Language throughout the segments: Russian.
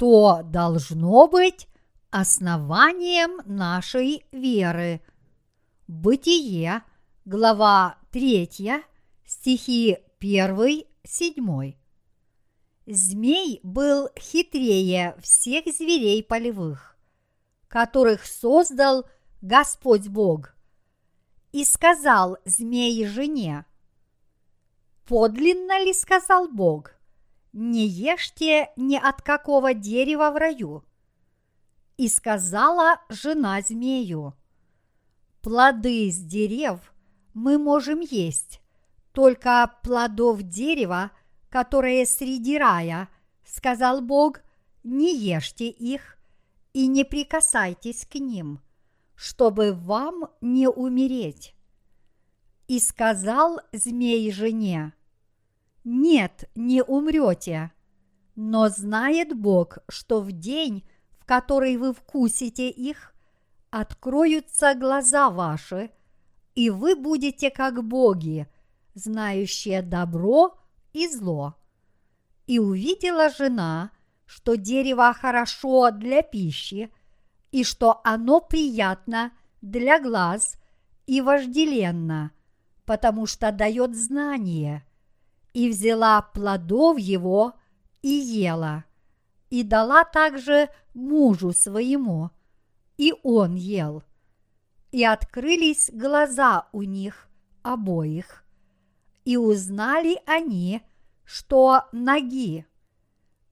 что должно быть основанием нашей веры. Бытие, глава 3, стихи 1, 7. Змей был хитрее всех зверей полевых, которых создал Господь Бог. И сказал змей жене, подлинно ли сказал Бог, не ешьте ни от какого дерева в раю. И сказала жена змею, плоды с дерев мы можем есть, только плодов дерева, которое среди рая, сказал Бог, не ешьте их и не прикасайтесь к ним, чтобы вам не умереть. И сказал змей жене, нет, не умрете, но знает Бог, что в день, в который вы вкусите их, откроются глаза ваши, и вы будете как боги, знающие добро и зло. И увидела жена, что дерево хорошо для пищи, и что оно приятно для глаз и вожделенно, потому что дает знание, и взяла плодов его и ела, и дала также мужу своему, и он ел. И открылись глаза у них обоих, и узнали они, что ноги,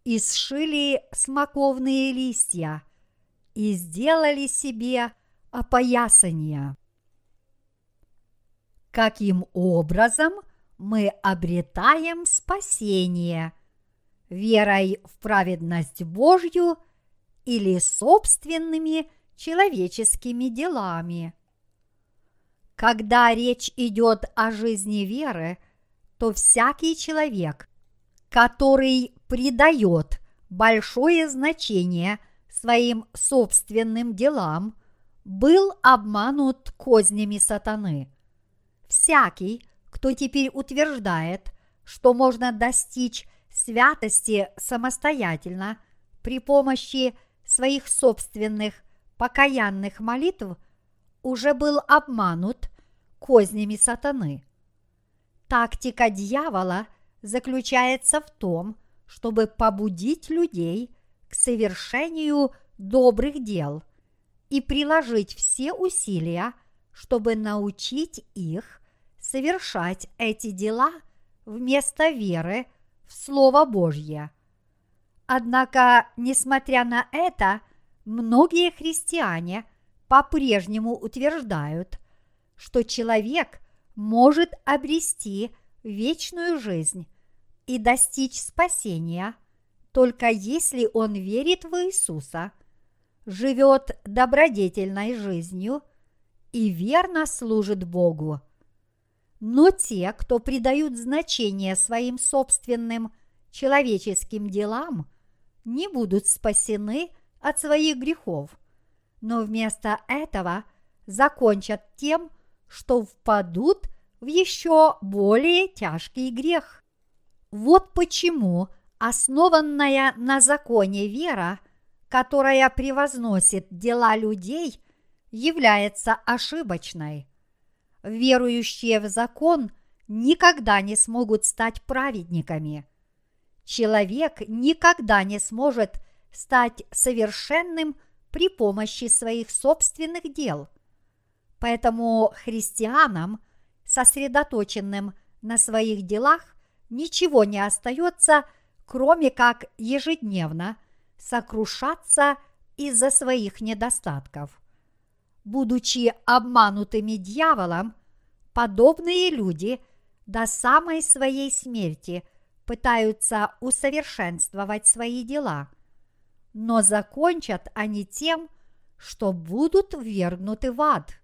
и сшили смоковные листья, и сделали себе опоясания. Каким образом мы обретаем спасение? Верой в праведность Божью или собственными человеческими делами? Когда речь идет о жизни веры, то всякий человек, который придает большое значение своим собственным делам, был обманут кознями сатаны. Всякий, кто теперь утверждает, что можно достичь святости самостоятельно при помощи своих собственных покаянных молитв, уже был обманут кознями сатаны. Тактика дьявола заключается в том, чтобы побудить людей к совершению добрых дел и приложить все усилия, чтобы научить их совершать эти дела вместо веры в Слово Божье. Однако, несмотря на это, многие христиане по-прежнему утверждают, что человек может обрести вечную жизнь и достичь спасения только если он верит в Иисуса, живет добродетельной жизнью и верно служит Богу. Но те, кто придают значение своим собственным человеческим делам, не будут спасены от своих грехов, но вместо этого закончат тем, что впадут в еще более тяжкий грех. Вот почему основанная на законе вера, которая превозносит дела людей, является ошибочной. Верующие в закон никогда не смогут стать праведниками. Человек никогда не сможет стать совершенным при помощи своих собственных дел. Поэтому христианам, сосредоточенным на своих делах, ничего не остается, кроме как ежедневно сокрушаться из-за своих недостатков. Будучи обманутыми дьяволом, подобные люди до самой своей смерти пытаются усовершенствовать свои дела, но закончат они тем, что будут ввергнуты в ад.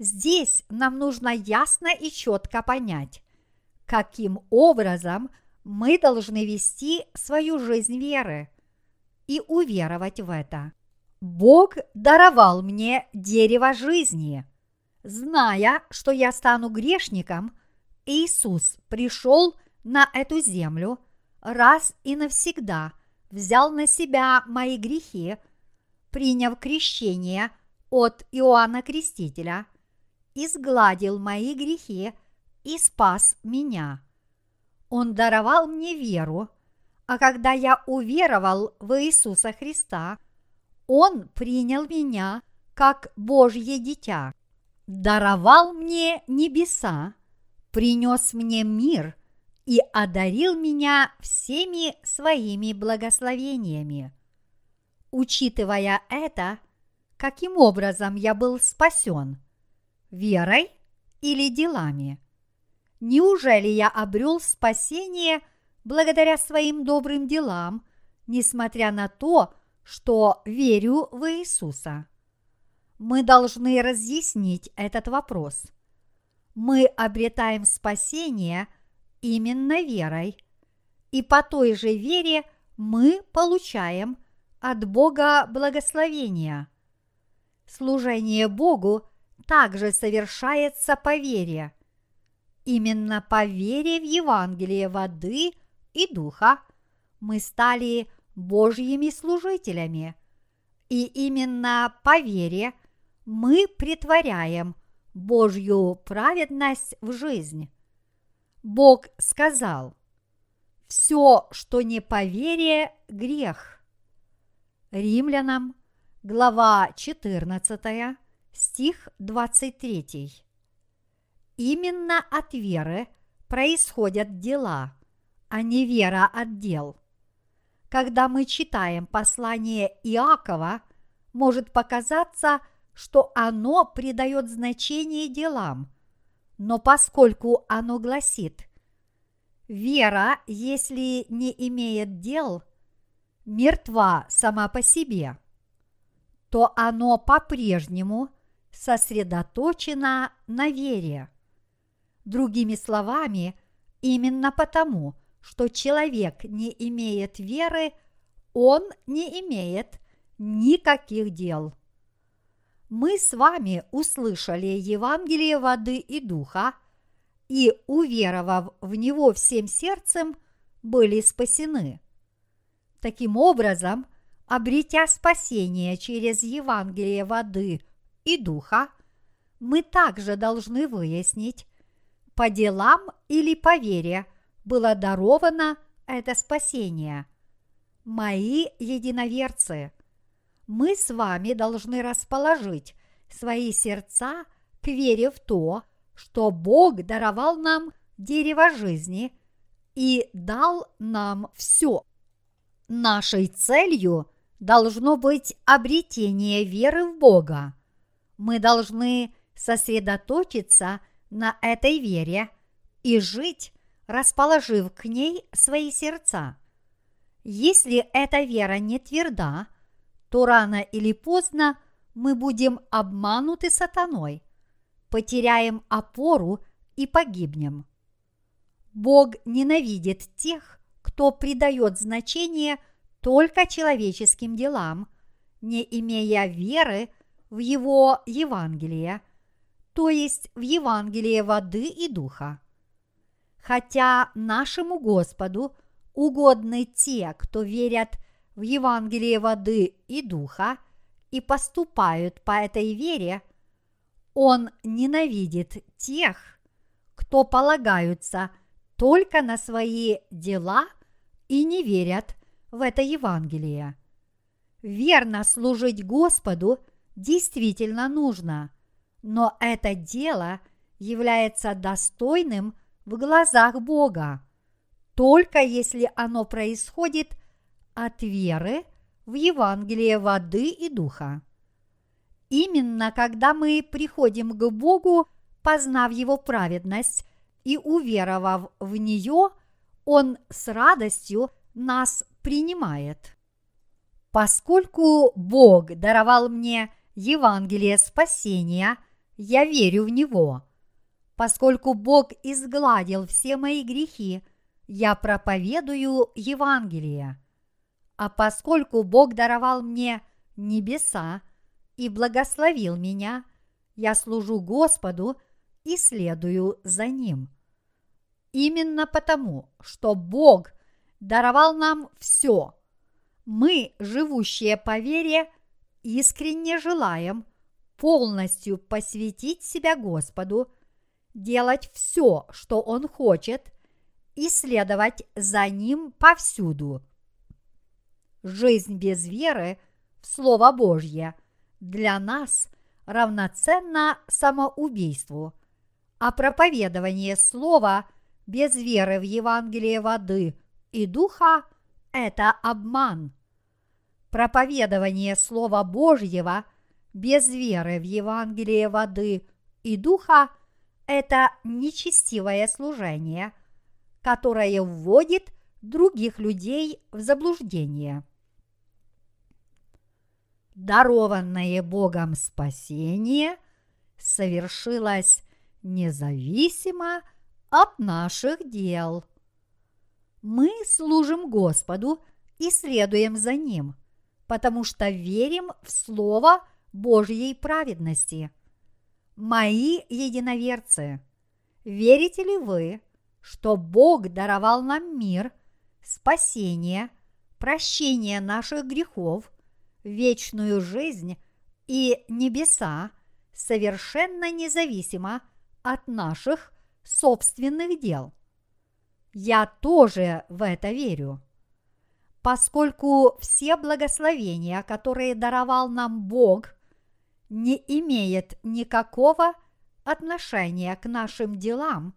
Здесь нам нужно ясно и четко понять, каким образом мы должны вести свою жизнь веры и уверовать в это. Бог даровал мне дерево жизни. Зная, что я стану грешником, Иисус пришел на эту землю раз и навсегда взял на себя мои грехи, приняв крещение от Иоанна Крестителя, изгладил мои грехи и спас меня. Он даровал мне веру, а когда я уверовал в Иисуса Христа, Он принял меня как Божье дитя, даровал мне небеса, принес мне мир и одарил меня всеми своими благословениями. Учитывая это, каким образом я был спасен? Верой или делами? Неужели я обрел спасение благодаря своим добрым делам, несмотря на то, что верю в Иисуса? Мы должны разъяснить этот вопрос. Мы обретаем спасение именно верой, и по той же вере мы получаем от Бога благословения. Служение Богу также совершается по вере – Именно по вере в Евангелие воды и духа мы стали Божьими служителями. И именно по вере мы притворяем Божью праведность в жизнь. Бог сказал, все, что не по вере, грех. Римлянам, глава 14, стих 23. Именно от веры происходят дела, а не вера от дел. Когда мы читаем послание Иакова, может показаться, что оно придает значение делам, но поскольку оно гласит «Вера, если не имеет дел, мертва сама по себе», то оно по-прежнему сосредоточено на вере. Другими словами, именно потому, что человек не имеет веры, он не имеет никаких дел. Мы с вами услышали Евангелие воды и духа, и, уверовав в него всем сердцем, были спасены. Таким образом, обретя спасение через Евангелие воды и духа, мы также должны выяснить, по делам или по вере было даровано это спасение. Мои единоверцы, мы с вами должны расположить свои сердца к вере в то, что Бог даровал нам дерево жизни и дал нам все. Нашей целью должно быть обретение веры в Бога. Мы должны сосредоточиться – на этой вере и жить, расположив к ней свои сердца. Если эта вера не тверда, то рано или поздно мы будем обмануты сатаной, потеряем опору и погибнем. Бог ненавидит тех, кто придает значение только человеческим делам, не имея веры в Его Евангелие – то есть в Евангелии воды и духа. Хотя нашему Господу угодны те, кто верят в Евангелие воды и духа и поступают по этой вере, Он ненавидит тех, кто полагаются только на свои дела и не верят в это Евангелие. Верно служить Господу действительно нужно – но это дело является достойным в глазах Бога, только если оно происходит от веры в Евангелие воды и духа. Именно когда мы приходим к Богу, познав Его праведность и уверовав в нее, Он с радостью нас принимает. Поскольку Бог даровал мне Евангелие спасения – я верю в Него. Поскольку Бог изгладил все мои грехи, я проповедую Евангелие. А поскольку Бог даровал мне небеса и благословил меня, я служу Господу и следую за Ним. Именно потому, что Бог даровал нам все, мы, живущие по вере, искренне желаем полностью посвятить себя Господу, делать все, что Он хочет, и следовать за Ним повсюду. Жизнь без веры в Слово Божье для нас равноценна самоубийству, а проповедование Слова без веры в Евангелие воды и духа – это обман. Проповедование Слова Божьего без веры в Евангелие воды и духа – это нечестивое служение, которое вводит других людей в заблуждение. Дарованное Богом спасение совершилось независимо от наших дел. Мы служим Господу и следуем за Ним, потому что верим в Слово Божьей праведности. Мои единоверцы, верите ли вы, что Бог даровал нам мир, спасение, прощение наших грехов, вечную жизнь и небеса совершенно независимо от наших собственных дел. Я тоже в это верю. Поскольку все благословения, которые даровал нам Бог, не имеют никакого отношения к нашим делам,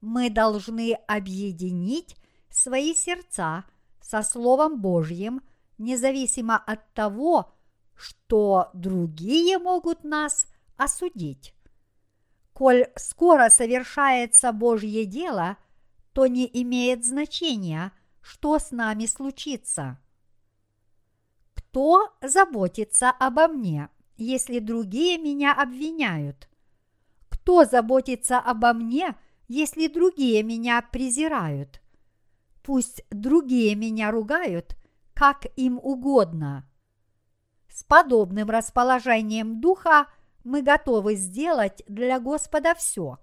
мы должны объединить свои сердца со Словом Божьим, независимо от того, что другие могут нас осудить. Коль скоро совершается Божье дело, то не имеет значения, что с нами случится. Кто заботится обо мне, если другие меня обвиняют? Кто заботится обо мне, если другие меня презирают? Пусть другие меня ругают, как им угодно. С подобным расположением духа – мы готовы сделать для Господа все,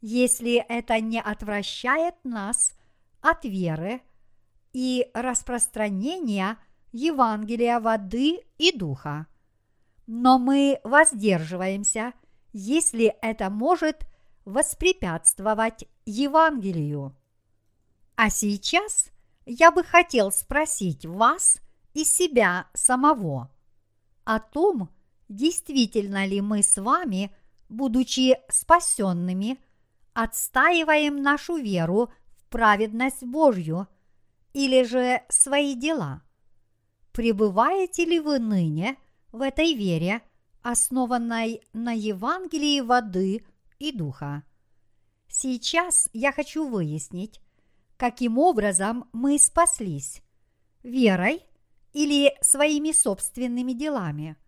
если это не отвращает нас от веры и распространения Евангелия воды и духа. Но мы воздерживаемся, если это может воспрепятствовать Евангелию. А сейчас я бы хотел спросить вас и себя самого о том, действительно ли мы с вами, будучи спасенными, отстаиваем нашу веру в праведность Божью или же свои дела? Пребываете ли вы ныне в этой вере, основанной на Евангелии воды и духа? Сейчас я хочу выяснить, каким образом мы спаслись – верой или своими собственными делами –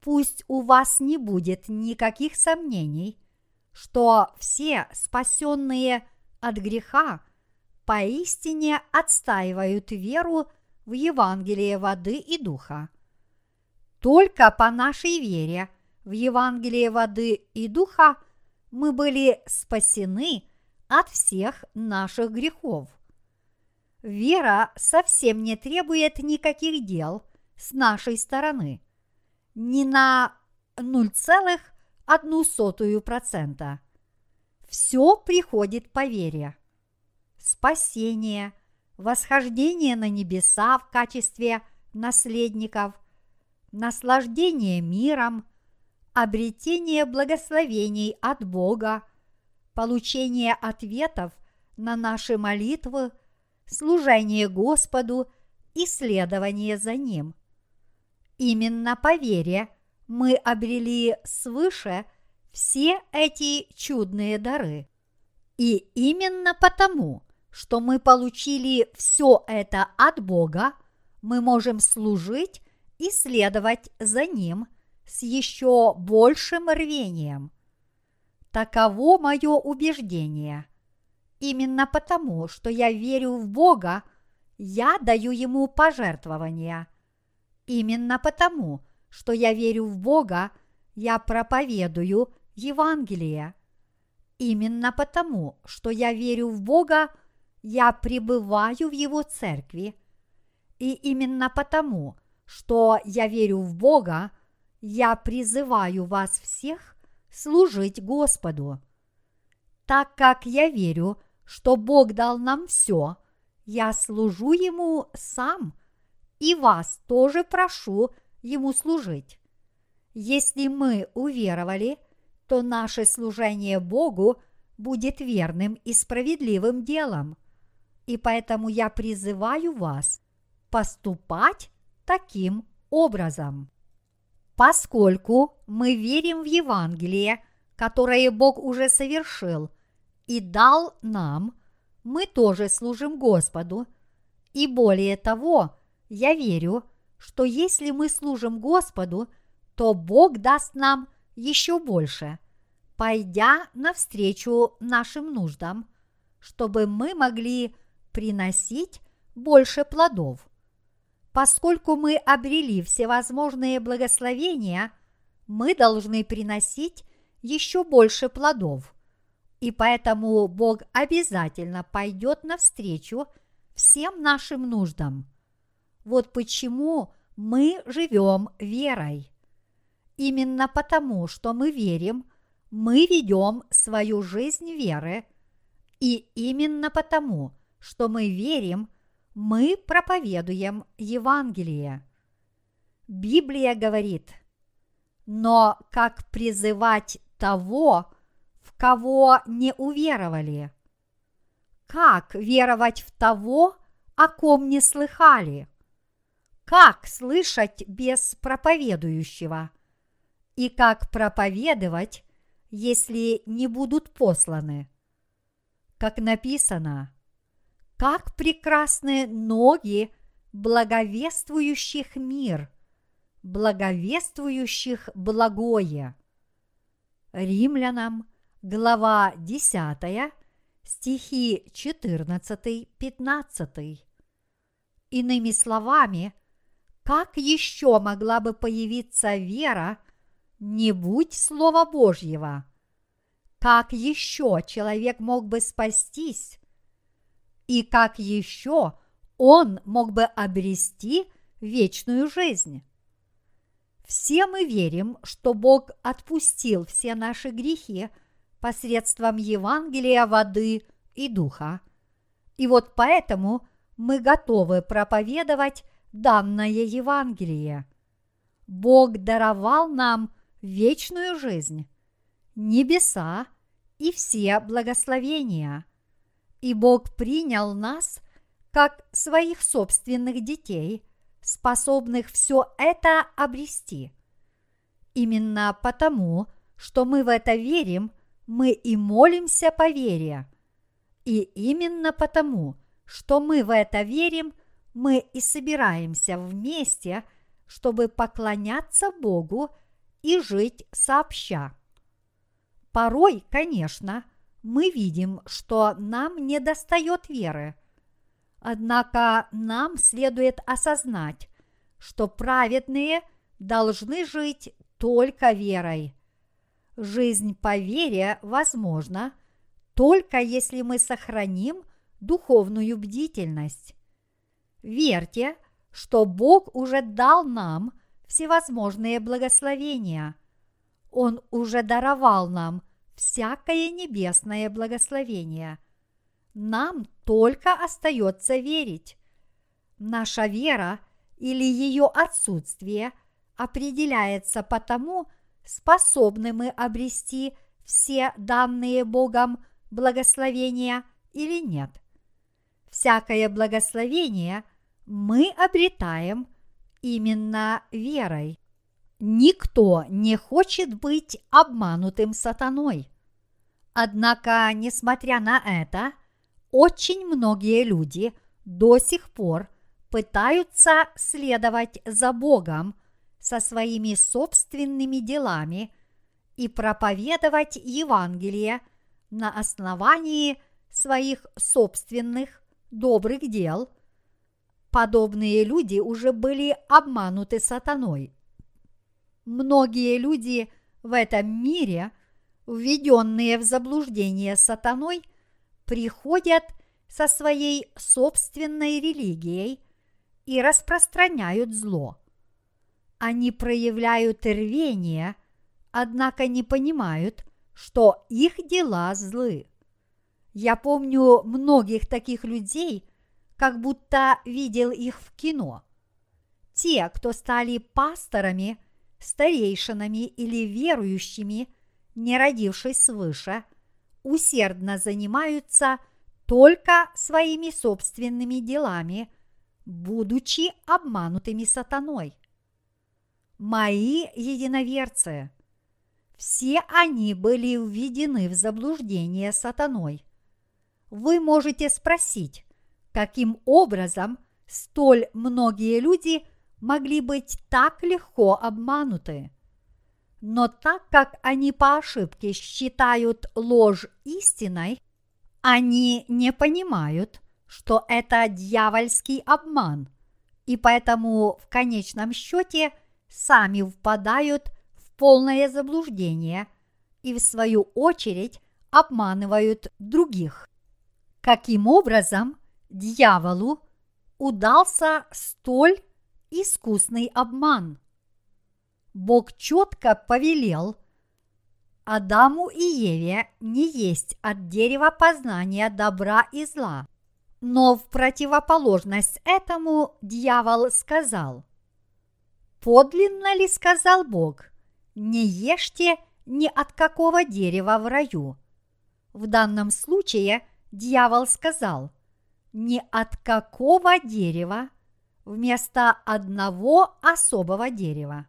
Пусть у вас не будет никаких сомнений, что все спасенные от греха поистине отстаивают веру в Евангелие воды и духа. Только по нашей вере в Евангелие воды и духа мы были спасены от всех наших грехов. Вера совсем не требует никаких дел с нашей стороны – ни на 0,01%. Все приходит по вере. Спасение, восхождение на небеса в качестве наследников, наслаждение миром, обретение благословений от Бога, получение ответов на наши молитвы, служение Господу и следование за Ним – Именно по вере мы обрели свыше все эти чудные дары. И именно потому, что мы получили все это от Бога, мы можем служить и следовать за Ним с еще большим рвением. Таково мое убеждение. Именно потому, что я верю в Бога, я даю Ему пожертвования – Именно потому, что я верю в Бога, я проповедую Евангелие. Именно потому, что я верю в Бога, я пребываю в Его церкви. И именно потому, что я верю в Бога, я призываю вас всех служить Господу. Так как я верю, что Бог дал нам все, я служу Ему сам, и вас тоже прошу Ему служить. Если мы уверовали, то наше служение Богу будет верным и справедливым делом. И поэтому я призываю вас поступать таким образом. Поскольку мы верим в Евангелие, которое Бог уже совершил и дал нам, мы тоже служим Господу. И более того, я верю, что если мы служим Господу, то Бог даст нам еще больше, пойдя навстречу нашим нуждам, чтобы мы могли приносить больше плодов. Поскольку мы обрели всевозможные благословения, мы должны приносить еще больше плодов. И поэтому Бог обязательно пойдет навстречу всем нашим нуждам. Вот почему мы живем верой. Именно потому, что мы верим, мы ведем свою жизнь веры, и именно потому, что мы верим – мы проповедуем Евангелие. Библия говорит, но как призывать того, в кого не уверовали? Как веровать в того, о ком не слыхали? Как слышать без проповедующего? И как проповедовать, если не будут посланы? Как написано – как прекрасны ноги благовествующих мир, благовествующих благое. Римлянам, глава 10, стихи 14-15. Иными словами, как еще могла бы появиться вера, не будь Слова Божьего? Как еще человек мог бы спастись, и как еще он мог бы обрести вечную жизнь. Все мы верим, что Бог отпустил все наши грехи посредством Евангелия воды и духа. И вот поэтому мы готовы проповедовать данное Евангелие. Бог даровал нам вечную жизнь, небеса и все благословения – и Бог принял нас как своих собственных детей, способных все это обрести. Именно потому, что мы в это верим, мы и молимся по вере. И именно потому, что мы в это верим, мы и собираемся вместе, чтобы поклоняться Богу и жить сообща. Порой, конечно, мы видим, что нам не достает веры. Однако нам следует осознать, что праведные должны жить только верой. Жизнь по вере возможна только если мы сохраним духовную бдительность. Верьте, что Бог уже дал нам всевозможные благословения. Он уже даровал нам – всякое небесное благословение. Нам только остается верить. Наша вера или ее отсутствие определяется по тому, способны мы обрести все данные Богом благословения или нет. Всякое благословение мы обретаем именно верой. Никто не хочет быть обманутым сатаной. Однако, несмотря на это, очень многие люди до сих пор пытаются следовать за Богом со своими собственными делами и проповедовать Евангелие на основании своих собственных добрых дел. Подобные люди уже были обмануты сатаной – Многие люди в этом мире, введенные в заблуждение сатаной, приходят со своей собственной религией и распространяют зло. Они проявляют рвение, однако не понимают, что их дела злы. Я помню многих таких людей, как будто видел их в кино. Те, кто стали пасторами, старейшинами или верующими, не родившись свыше, усердно занимаются только своими собственными делами, будучи обманутыми сатаной. Мои единоверцы, все они были введены в заблуждение сатаной. Вы можете спросить, каким образом столь многие люди могли быть так легко обмануты. Но так как они по ошибке считают ложь истиной, они не понимают, что это дьявольский обман, и поэтому в конечном счете сами впадают в полное заблуждение и в свою очередь обманывают других. Каким образом дьяволу удался столь искусный обман? Бог четко повелел Адаму и Еве не есть от дерева познания добра и зла. Но в противоположность этому дьявол сказал, «Подлинно ли сказал Бог, не ешьте ни от какого дерева в раю?» В данном случае дьявол сказал, «Не от какого дерева вместо одного особого дерева».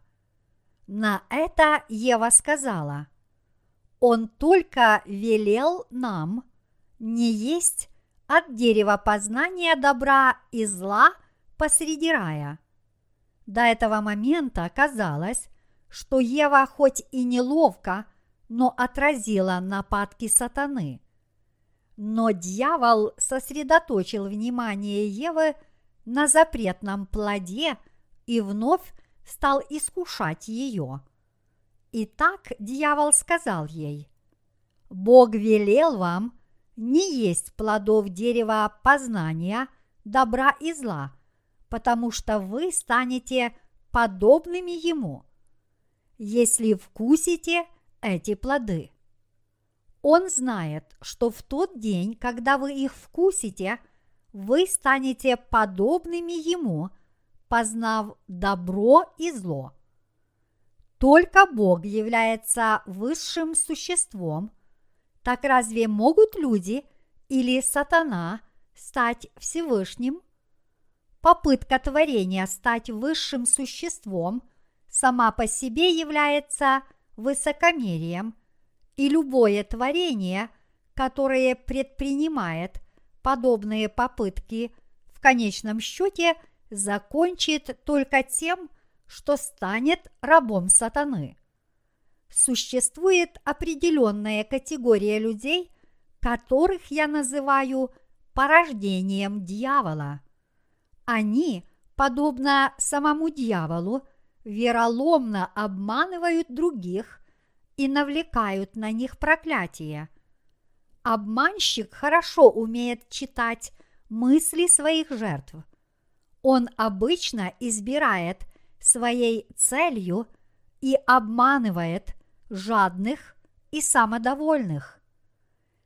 На это Ева сказала, «Он только велел нам не есть от дерева познания добра и зла посреди рая». До этого момента казалось, что Ева хоть и неловко, но отразила нападки сатаны – но дьявол сосредоточил внимание Евы на запретном плоде и вновь стал искушать ее. Итак, дьявол сказал ей, Бог велел вам не есть плодов дерева познания добра и зла, потому что вы станете подобными ему, если вкусите эти плоды. Он знает, что в тот день, когда вы их вкусите, вы станете подобными Ему, познав добро и зло. Только Бог является высшим существом, так разве могут люди или сатана стать Всевышним? Попытка творения стать высшим существом сама по себе является высокомерием – и любое творение, которое предпринимает подобные попытки, в конечном счете закончит только тем, что станет рабом сатаны. Существует определенная категория людей, которых я называю порождением дьявола. Они, подобно самому дьяволу, вероломно обманывают других и навлекают на них проклятие. Обманщик хорошо умеет читать мысли своих жертв. Он обычно избирает своей целью и обманывает жадных и самодовольных.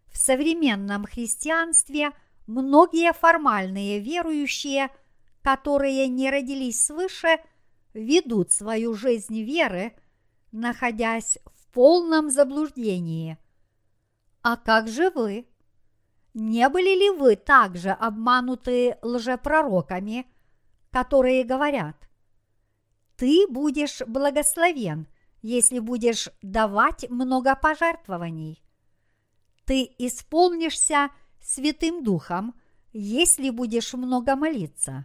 В современном христианстве многие формальные верующие, которые не родились свыше, ведут свою жизнь веры, находясь в полном заблуждении. А как же вы? Не были ли вы также обмануты лжепророками, которые говорят, ты будешь благословен, если будешь давать много пожертвований. Ты исполнишься Святым Духом, если будешь много молиться.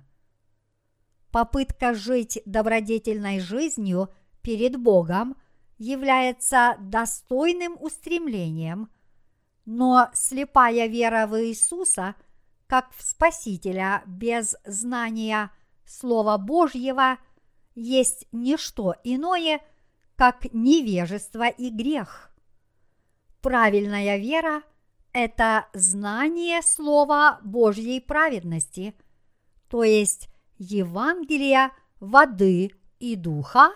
Попытка жить добродетельной жизнью перед Богом – является достойным устремлением, но слепая вера в Иисуса, как в Спасителя без знания Слова Божьего, есть не что иное, как невежество и грех. Правильная вера – это знание Слова Божьей праведности, то есть Евангелия воды и духа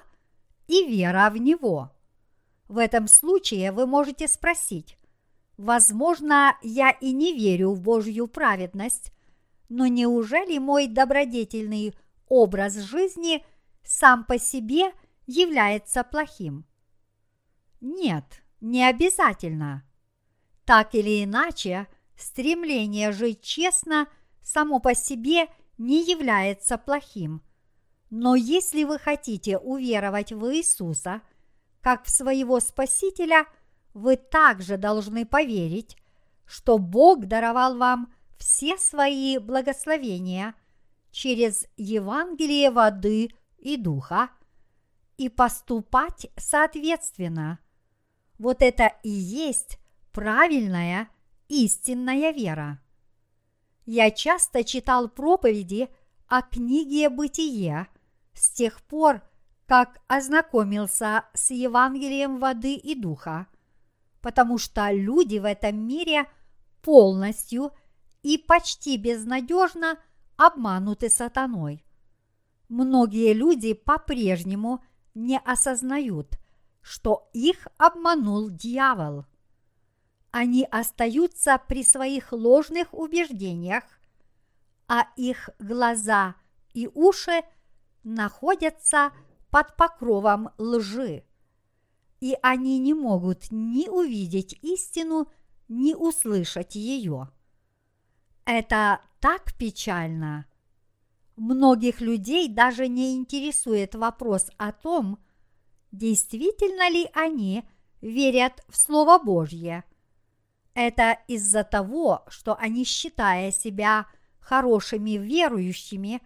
и вера в него. В этом случае вы можете спросить, возможно, я и не верю в Божью праведность, но неужели мой добродетельный образ жизни сам по себе является плохим? Нет, не обязательно. Так или иначе, стремление жить честно само по себе не является плохим. Но если вы хотите уверовать в Иисуса как в своего Спасителя, вы также должны поверить, что Бог даровал вам все свои благословения через Евангелие воды и духа и поступать соответственно. Вот это и есть правильная истинная вера. Я часто читал проповеди о книге «Бытие» с тех пор, как ознакомился с Евангелием воды и духа, потому что люди в этом мире полностью и почти безнадежно обмануты сатаной. Многие люди по-прежнему не осознают, что их обманул дьявол. Они остаются при своих ложных убеждениях, а их глаза и уши находятся под покровом лжи, и они не могут ни увидеть истину, ни услышать ее. Это так печально. Многих людей даже не интересует вопрос о том, действительно ли они верят в Слово Божье. Это из-за того, что они, считая себя хорошими верующими,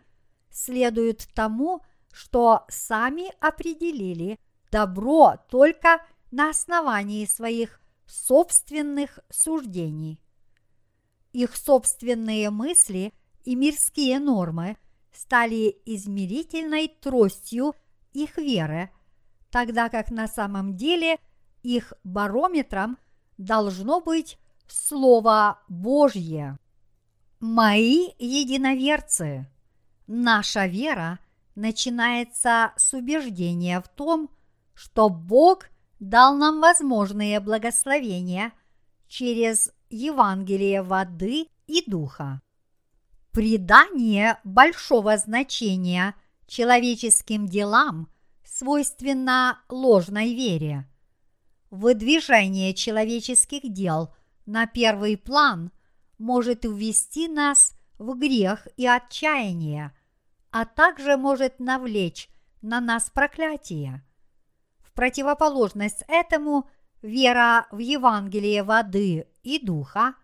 следуют тому, что сами определили добро только на основании своих собственных суждений. Их собственные мысли и мирские нормы стали измерительной тростью их веры, тогда как на самом деле их барометром должно быть Слово Божье. Мои единоверцы, наша вера начинается с убеждения в том, что Бог дал нам возможные благословения через Евангелие воды и духа. Придание большого значения человеческим делам свойственно ложной вере. Выдвижение человеческих дел на первый план может увести нас в грех и отчаяние, а также может навлечь на нас проклятие. В противоположность этому вера в Евангелие воды и духа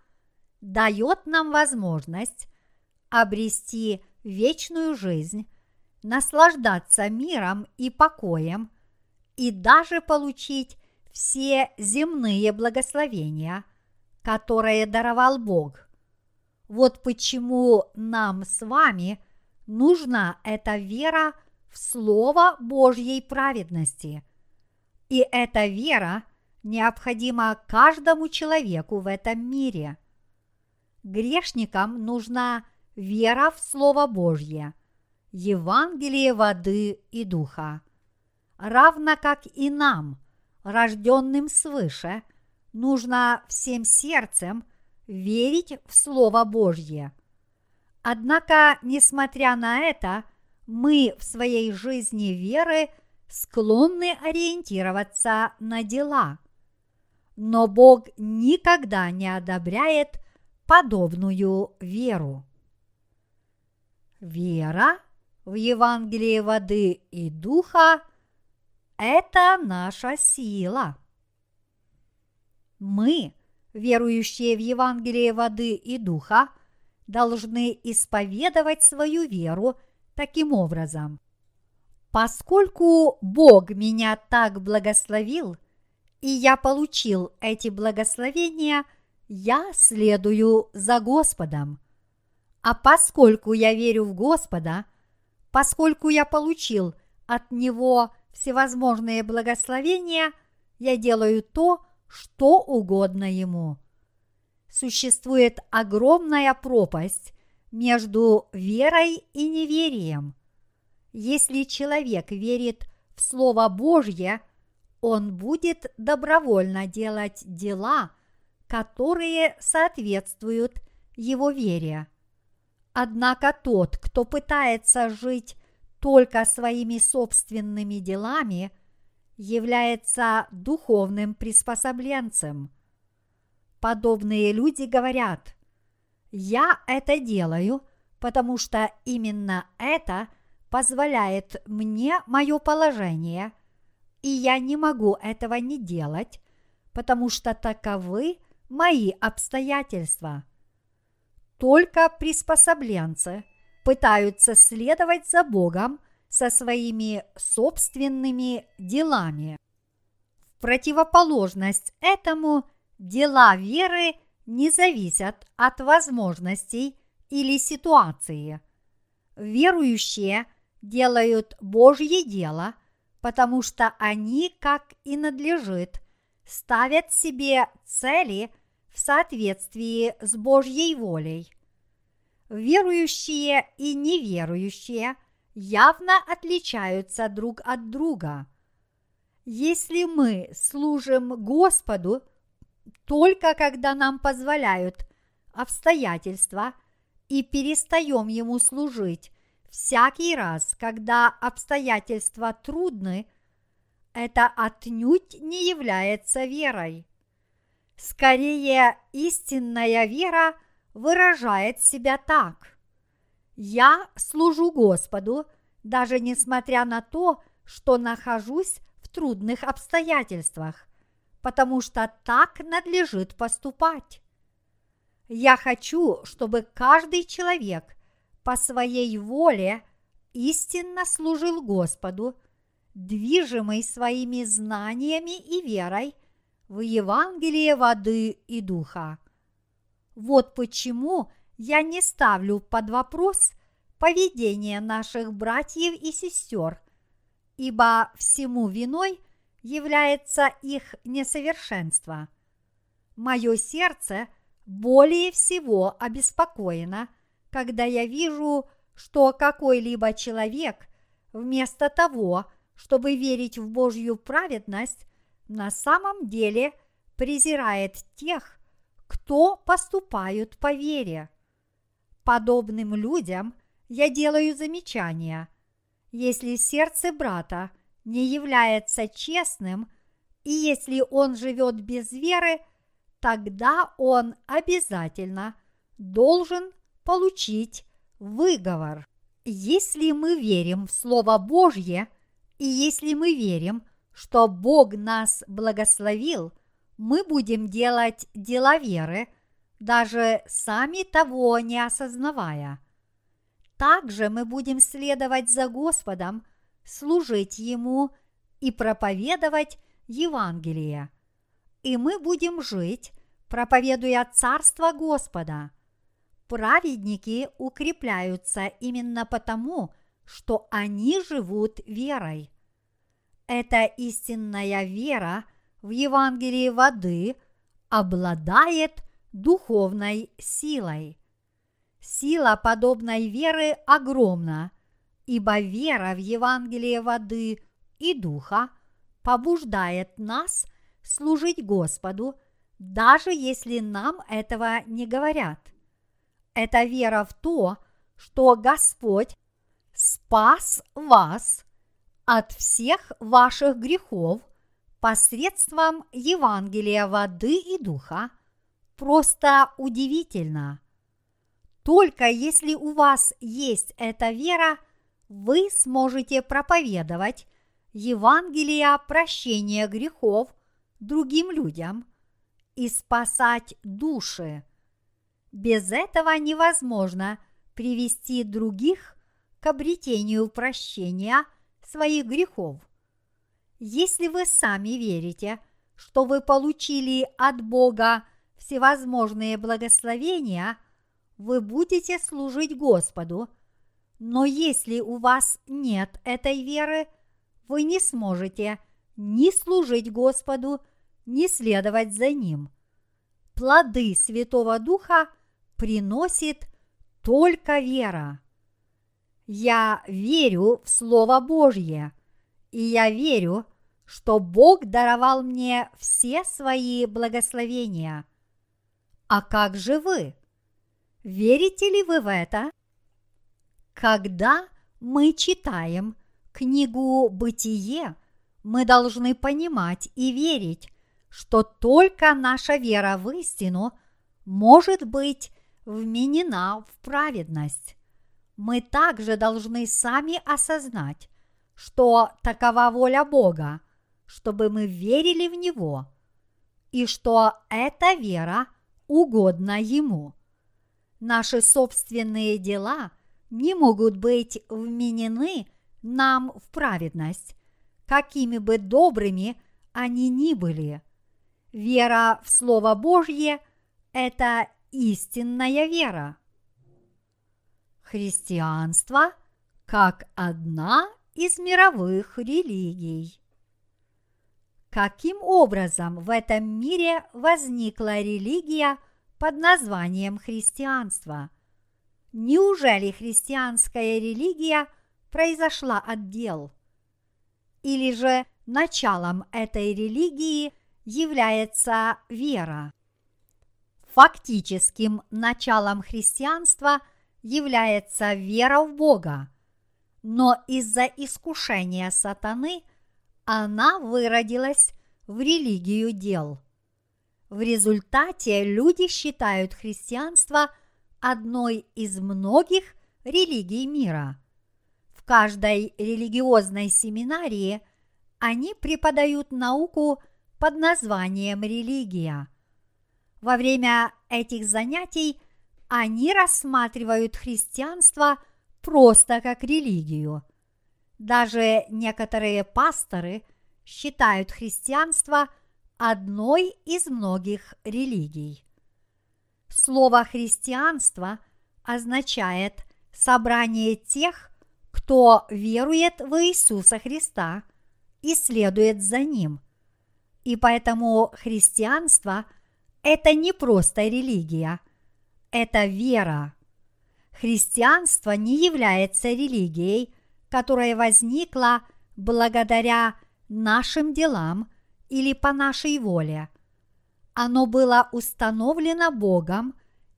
дает нам возможность обрести вечную жизнь, наслаждаться миром и покоем и даже получить все земные благословения, которые даровал Бог. Вот почему нам с вами нужна эта вера в Слово Божьей праведности. И эта вера необходима каждому человеку в этом мире. Грешникам нужна вера в Слово Божье, Евангелие воды и духа. Равно как и нам, рожденным свыше, нужно всем сердцем верить в Слово Божье. Однако, несмотря на это, мы в своей жизни веры склонны ориентироваться на дела. Но Бог никогда не одобряет подобную веру. Вера в Евангелие воды и духа – это наша сила. Мы, верующие в Евангелие воды и духа, должны исповедовать свою веру таким образом. Поскольку Бог меня так благословил, и я получил эти благословения, я следую за Господом – а поскольку я верю в Господа, поскольку я получил от Него всевозможные благословения, я делаю то, что угодно Ему. Существует огромная пропасть между верой и неверием. Если человек верит в Слово Божье, он будет добровольно делать дела, которые соответствуют его вере. Однако тот, кто пытается жить только своими собственными делами, является духовным приспособленцем. Подобные люди говорят, я это делаю, потому что именно это позволяет мне мое положение, и я не могу этого не делать, потому что таковы мои обстоятельства. Только приспособленцы пытаются следовать за Богом со своими собственными делами. В противоположность этому дела веры не зависят от возможностей или ситуации. Верующие делают Божье дело, потому что они, как и надлежит, ставят себе цели в соответствии с Божьей волей. Верующие и неверующие явно отличаются друг от друга. Если мы служим Господу – только когда нам позволяют обстоятельства и перестаем Ему служить всякий раз, когда обстоятельства трудны, это отнюдь не является верой. Скорее, истинная вера выражает себя так. Я служу Господу, даже несмотря на то, что нахожусь в трудных обстоятельствах потому что так надлежит поступать. Я хочу, чтобы каждый человек по своей воле истинно служил Господу, движимый своими знаниями и верой в Евангелие воды и духа. Вот почему я не ставлю под вопрос поведение наших братьев и сестер, ибо всему виной является их несовершенство. Мое сердце более всего обеспокоено, когда я вижу, что какой-либо человек вместо того, чтобы верить в Божью праведность, на самом деле презирает тех, кто поступают по вере. Подобным людям я делаю замечания. Если сердце брата – не является честным, и если он живет без веры, тогда он обязательно должен получить выговор. Если мы верим в Слово Божье, и если мы верим, что Бог нас благословил, мы будем делать дела веры, даже сами того не осознавая. Также мы будем следовать за Господом – служить Ему и проповедовать Евангелие. И мы будем жить, проповедуя Царство Господа. Праведники укрепляются именно потому, что они живут верой. Эта истинная вера в Евангелии воды обладает духовной силой. Сила подобной веры огромна, ибо вера в Евангелие воды и духа побуждает нас служить Господу, даже если нам этого не говорят. Это вера в то, что Господь спас вас от всех ваших грехов посредством Евангелия воды и духа, просто удивительно. Только если у вас есть эта вера – вы сможете проповедовать Евангелие прощения грехов другим людям и спасать души. Без этого невозможно привести других к обретению прощения своих грехов. Если вы сами верите, что вы получили от Бога всевозможные благословения, вы будете служить Господу – но если у вас нет этой веры, вы не сможете ни служить Господу, ни следовать за Ним. Плоды Святого Духа приносит только вера. Я верю в Слово Божье, и я верю, что Бог даровал мне все свои благословения. А как же вы? Верите ли вы в это? Когда мы читаем книгу «Бытие», мы должны понимать и верить, что только наша вера в истину может быть вменена в праведность. Мы также должны сами осознать, что такова воля Бога, чтобы мы верили в Него, и что эта вера угодна Ему. Наши собственные дела не могут быть вменены нам в праведность, какими бы добрыми они ни были. Вера в Слово Божье – это истинная вера. Христианство как одна из мировых религий. Каким образом в этом мире возникла религия под названием христианство? Неужели христианская религия произошла от дел? Или же началом этой религии является вера? Фактическим началом христианства является вера в Бога, но из-за искушения сатаны – она выродилась в религию дел. В результате люди считают христианство одной из многих религий мира. В каждой религиозной семинарии они преподают науку под названием религия. Во время этих занятий они рассматривают христианство просто как религию – даже некоторые пасторы считают христианство одной из многих религий. Слово христианство означает собрание тех, кто верует в Иисуса Христа и следует за Ним. И поэтому христианство – это не просто религия, это вера. Христианство не является религией – которое возникло благодаря нашим делам или по нашей воле. Оно было установлено Богом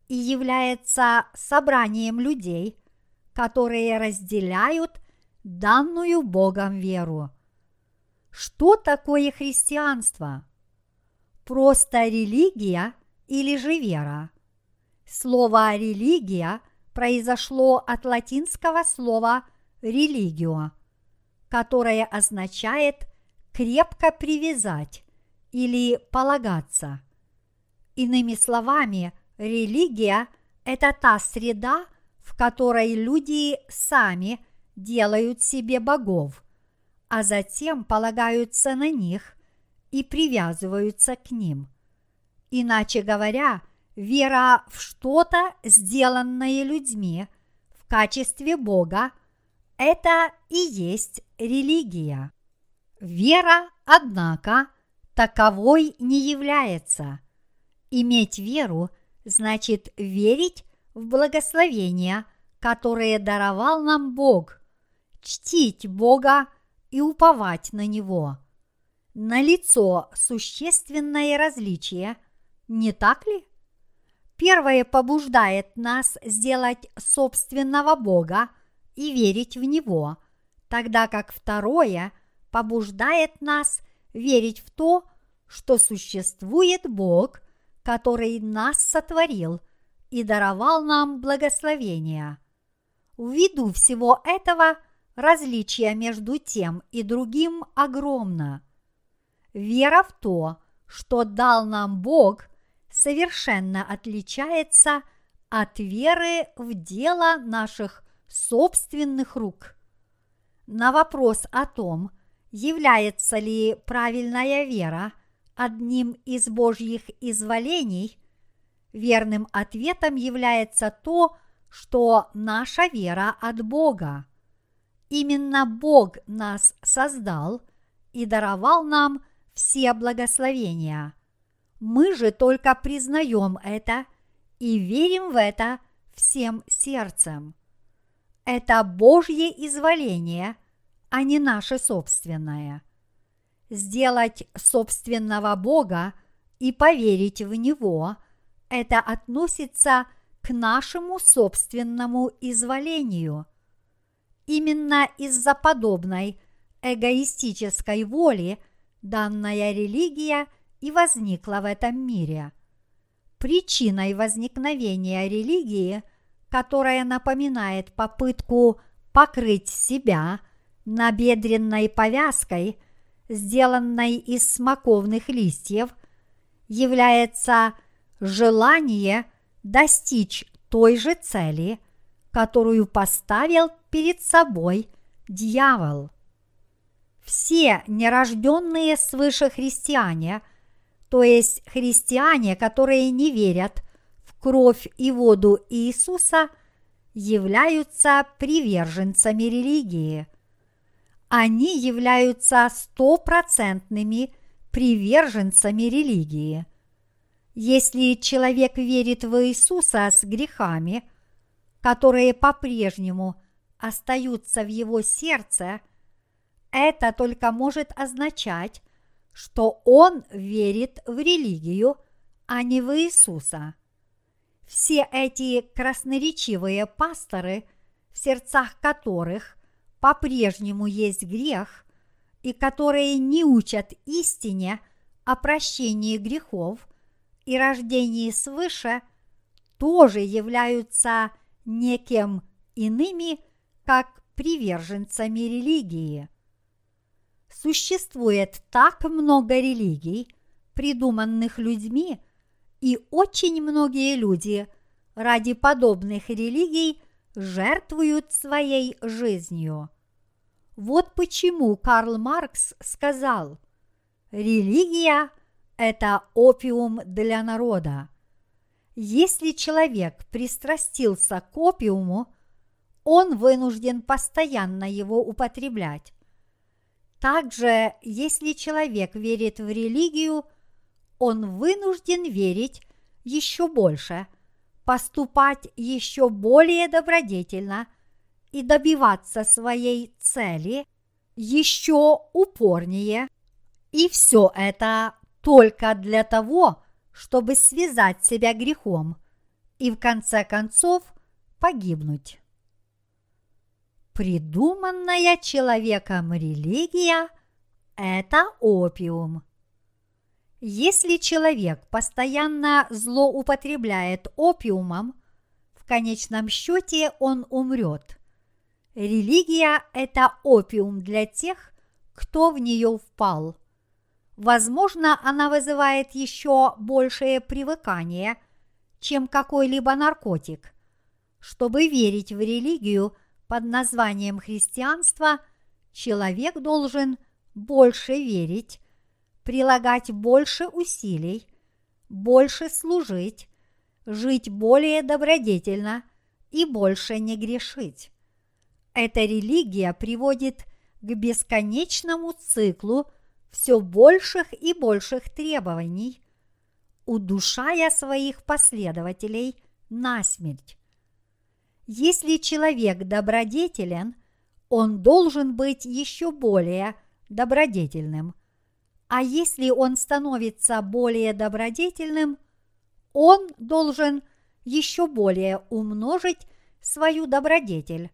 и является собранием людей, которые разделяют данную Богом веру. Что такое христианство? Просто религия или же вера? Слово «религия» произошло от латинского слова – религио, которое означает крепко привязать или полагаться. Иными словами, религия – это та среда, в которой люди сами делают себе богов, а затем полагаются на них и привязываются к ним. Иначе говоря, вера в что-то, сделанное людьми в качестве Бога – это и есть религия. Вера, однако, таковой не является. Иметь веру значит верить в благословения, которые даровал нам Бог, чтить Бога и уповать на Него. Налицо существенное различие, не так ли? Первое побуждает нас сделать собственного Бога и верить в Него, тогда как второе побуждает нас верить в то, что существует Бог, который нас сотворил и даровал нам благословения. Ввиду всего этого различие между тем и другим огромно. Вера в то, что дал нам Бог, совершенно отличается от веры в дело наших собственных рук. На вопрос о том, является ли правильная вера одним из Божьих изволений, верным ответом является то, что наша вера от Бога. Именно Бог нас создал и даровал нам все благословения. Мы же только признаем это и верим в это всем сердцем. Это Божье изволение, а не наше собственное. Сделать собственного Бога и поверить в Него – это относится к нашему собственному изволению. Именно из-за подобной эгоистической воли данная религия и возникла в этом мире. Причиной возникновения религии, которая напоминает попытку покрыть себя набедренной повязкой, сделанной из смоковных листьев, является желание достичь той же цели, которую поставил перед собой дьявол. Все нерожденные свыше христиане, то есть христиане, которые не верят в кровь и воду Иисуса, являются приверженцами религии. Они являются стопроцентными приверженцами религии. Если человек верит в Иисуса с грехами, которые по-прежнему остаются в его сердце – это только может означать, что он верит в религию, а не в Иисуса. Все эти красноречивые пасторы, в сердцах которых по-прежнему есть грех, и которые не учат истине о прощении грехов и рождении свыше, тоже являются неким иными, как приверженцами религии. Существует так много религий, придуманных людьми, и очень многие люди ради подобных религий жертвуют своей жизнью. Вот почему Карл Маркс сказал, религия – это опиум для народа. Если человек пристрастился к опиуму, он вынужден постоянно его употреблять. Также, если человек верит в религию, он вынужден верить еще больше, поступать еще более добродетельно и добиваться своей цели еще упорнее. И все это только для того, чтобы связать себя грехом и в конце концов погибнуть. Придуманная человеком религия – это опиум. Если человек постоянно злоупотребляет опиумом, в конечном счете он умрет. Религия – это опиум для тех, кто в нее впал. Возможно, она вызывает еще большее привыкание, чем какой-либо наркотик. Чтобы верить в религию – под названием христианство человек должен больше верить, прилагать больше усилий, больше служить, жить более добродетельно и больше не грешить. Эта религия приводит к бесконечному циклу все больших и больших требований, удушая своих последователей насмерть. Если человек добродетелен, он должен быть еще более добродетельным. А если он становится более добродетельным, он должен еще более умножить свою добродетель.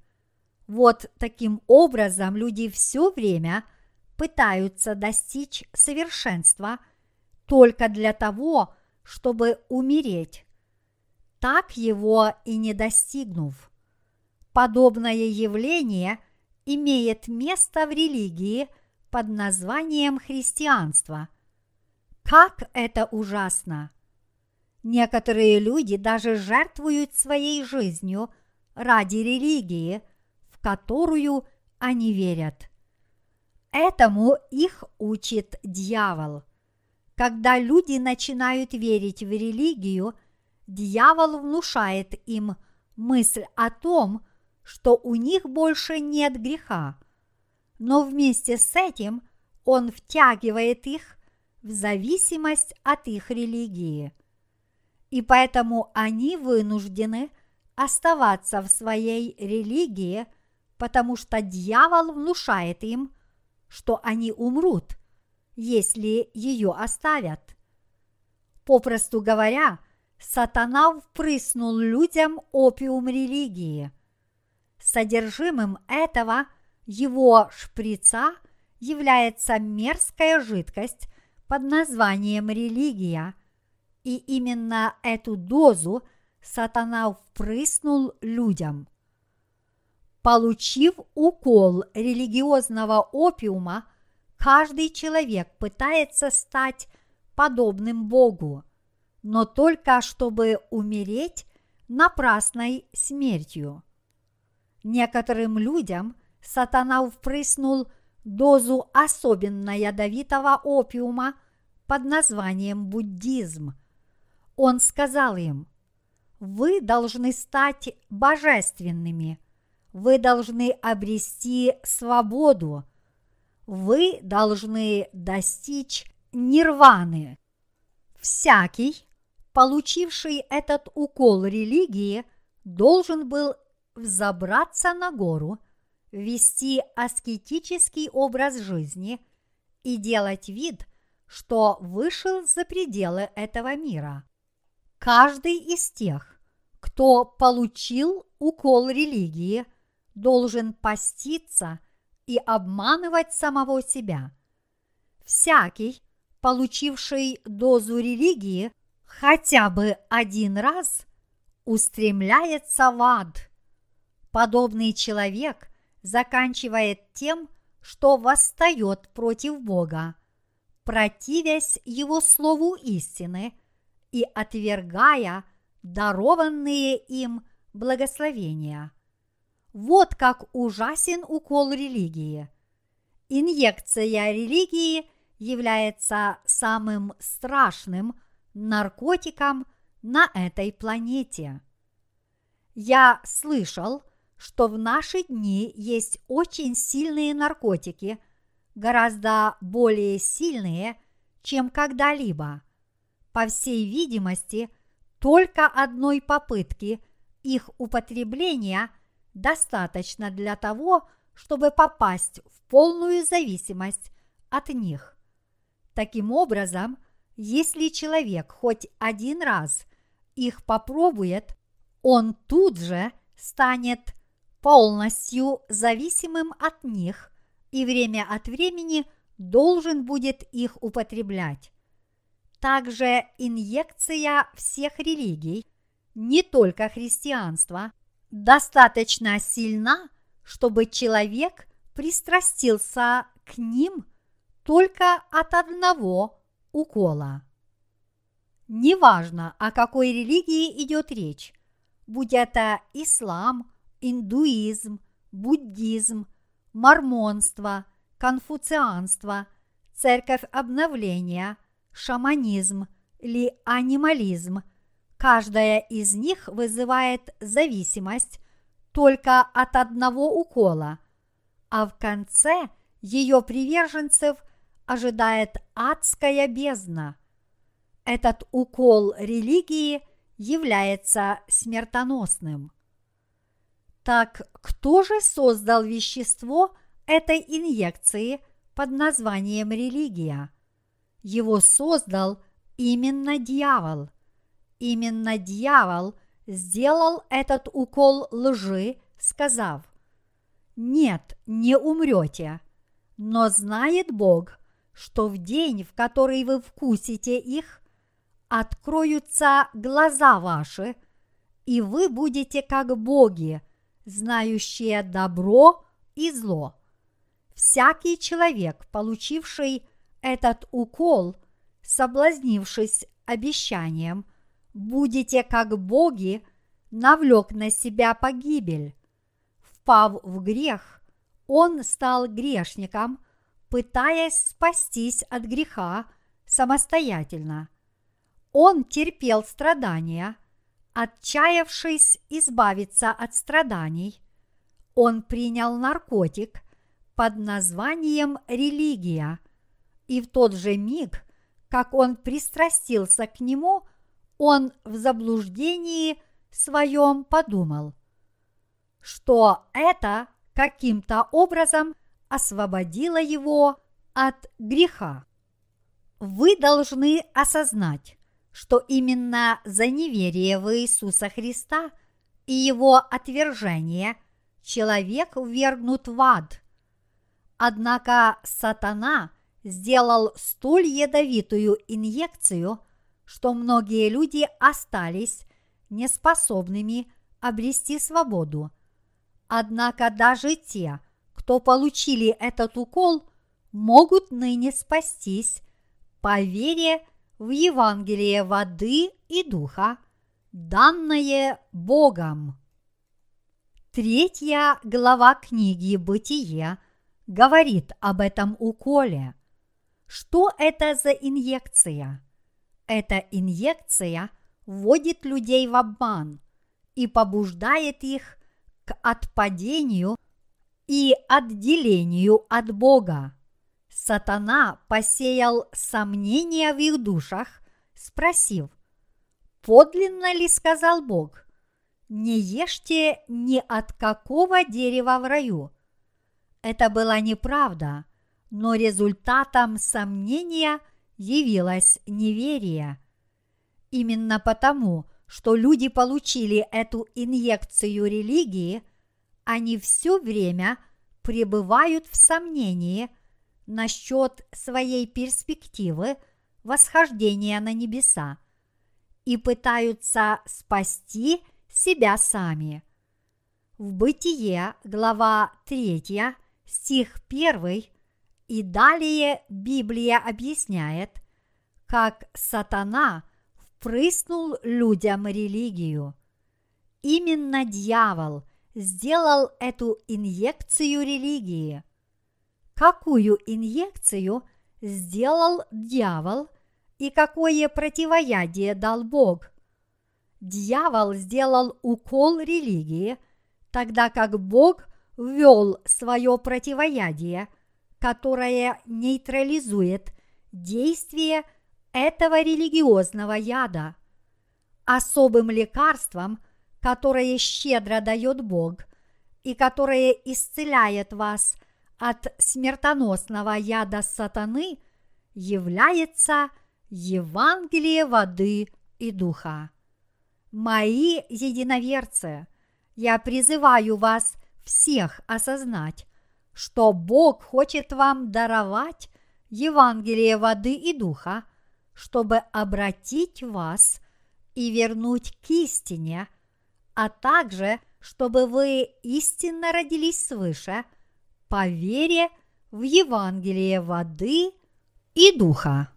Вот таким образом люди все время пытаются достичь совершенства только для того, чтобы умереть так его и не достигнув. Подобное явление имеет место в религии под названием христианство. Как это ужасно! Некоторые люди даже жертвуют своей жизнью ради религии, в которую они верят. Этому их учит дьявол. Когда люди начинают верить в религию – дьявол внушает им мысль о том, что у них больше нет греха, но вместе с этим он втягивает их в зависимость от их религии. И поэтому они вынуждены оставаться в своей религии, потому что дьявол внушает им, что они умрут, если ее оставят. Попросту говоря, сатана впрыснул людям опиум религии. Содержимым этого его шприца является мерзкая жидкость под названием религия, и именно эту дозу сатана впрыснул людям. Получив укол религиозного опиума, каждый человек пытается стать подобным Богу, но только чтобы умереть напрасной смертью. Некоторым людям сатана впрыснул дозу особенно ядовитого опиума под названием буддизм. Он сказал им, вы должны стать божественными, вы должны обрести свободу, вы должны достичь нирваны. Всякий, получивший этот укол религии, должен был взобраться на гору, вести аскетический образ жизни и делать вид, что вышел за пределы этого мира. Каждый из тех, кто получил укол религии, должен поститься и обманывать самого себя. Всякий, получивший дозу религии хотя бы один раз, устремляется в ад. Подобный человек заканчивает тем, что восстает против Бога, противясь Его Слову истины и отвергая дарованные им благословения. Вот как ужасен укол религии. Инъекция религии является самым страшным наркотиком на этой планете. Я слышал, что в наши дни есть очень сильные наркотики, гораздо более сильные, чем когда-либо. По всей видимости, только одной попытки их употребления достаточно для того, чтобы попасть в полную зависимость от них. Таким образом, если человек хоть один раз их попробует, он тут же станет полностью зависимым от них и время от времени должен будет их употреблять. Также инъекция всех религий, не только христианства, достаточно сильна, чтобы человек пристрастился к ним только от одного укола. Неважно, о какой религии идет речь, будь это ислам, индуизм, буддизм, мормонство, конфуцианство, церковь обновления, шаманизм или анимализм, каждая из них вызывает зависимость только от одного укола, а в конце ее приверженцев ожидает адская бездна. Этот укол религии является смертоносным. Так кто же создал вещество этой инъекции под названием религия? Его создал именно дьявол. Именно дьявол сделал этот укол лжи, сказав, «Нет, не умрете, но знает Бог, что в день, в который вы вкусите их, откроются глаза ваши, и вы будете как боги – знающее добро и зло. Всякий человек, получивший этот укол, соблазнившись обещанием, будете как боги, навлек на себя погибель. Впав в грех, он стал грешником, пытаясь спастись от греха самостоятельно. Он терпел страдания – Отчаявшись избавиться от страданий, он принял наркотик под названием религия, и в тот же миг, как он пристрастился к нему, он в заблуждении своем подумал, что это каким-то образом освободило его от греха. Вы должны осознать, что именно за неверие в Иисуса Христа и его отвержение человек ввергнут в ад. Однако сатана сделал столь ядовитую инъекцию, что многие люди остались неспособными обрести свободу. Однако даже те, кто получили этот укол, могут ныне спастись по вере в Евангелие воды и духа, данное Богом. Третья глава книги «Бытие» говорит об этом уколе. Что это за инъекция? Эта инъекция вводит людей в обман и побуждает их к отпадению и отделению от Бога. Сатана посеял сомнения в их душах, спросив, подлинно ли сказал Бог, не ешьте ни от какого дерева в раю. Это была неправда, но результатом сомнения явилось неверие. Именно потому, что люди получили эту инъекцию религии, они все время пребывают в сомнении насчет своей перспективы восхождения на небеса и пытаются спасти себя сами. В Бытие, глава 3, стих 1 и далее Библия объясняет, как сатана – впрыснул людям религию. Именно дьявол сделал эту инъекцию религии. Какую инъекцию сделал дьявол и какое противоядие дал Бог? Дьявол сделал укол религии, тогда как Бог ввел свое противоядие, которое нейтрализует действие этого религиозного яда. Особым лекарством, которое щедро дает Бог и которое исцеляет вас от смертоносного яда сатаны, является Евангелие воды и духа. Мои единоверцы, я призываю вас всех осознать, что Бог хочет вам даровать Евангелие воды и духа – чтобы обратить вас и вернуть к истине, а также чтобы вы истинно родились свыше по вере в Евангелие воды и духа.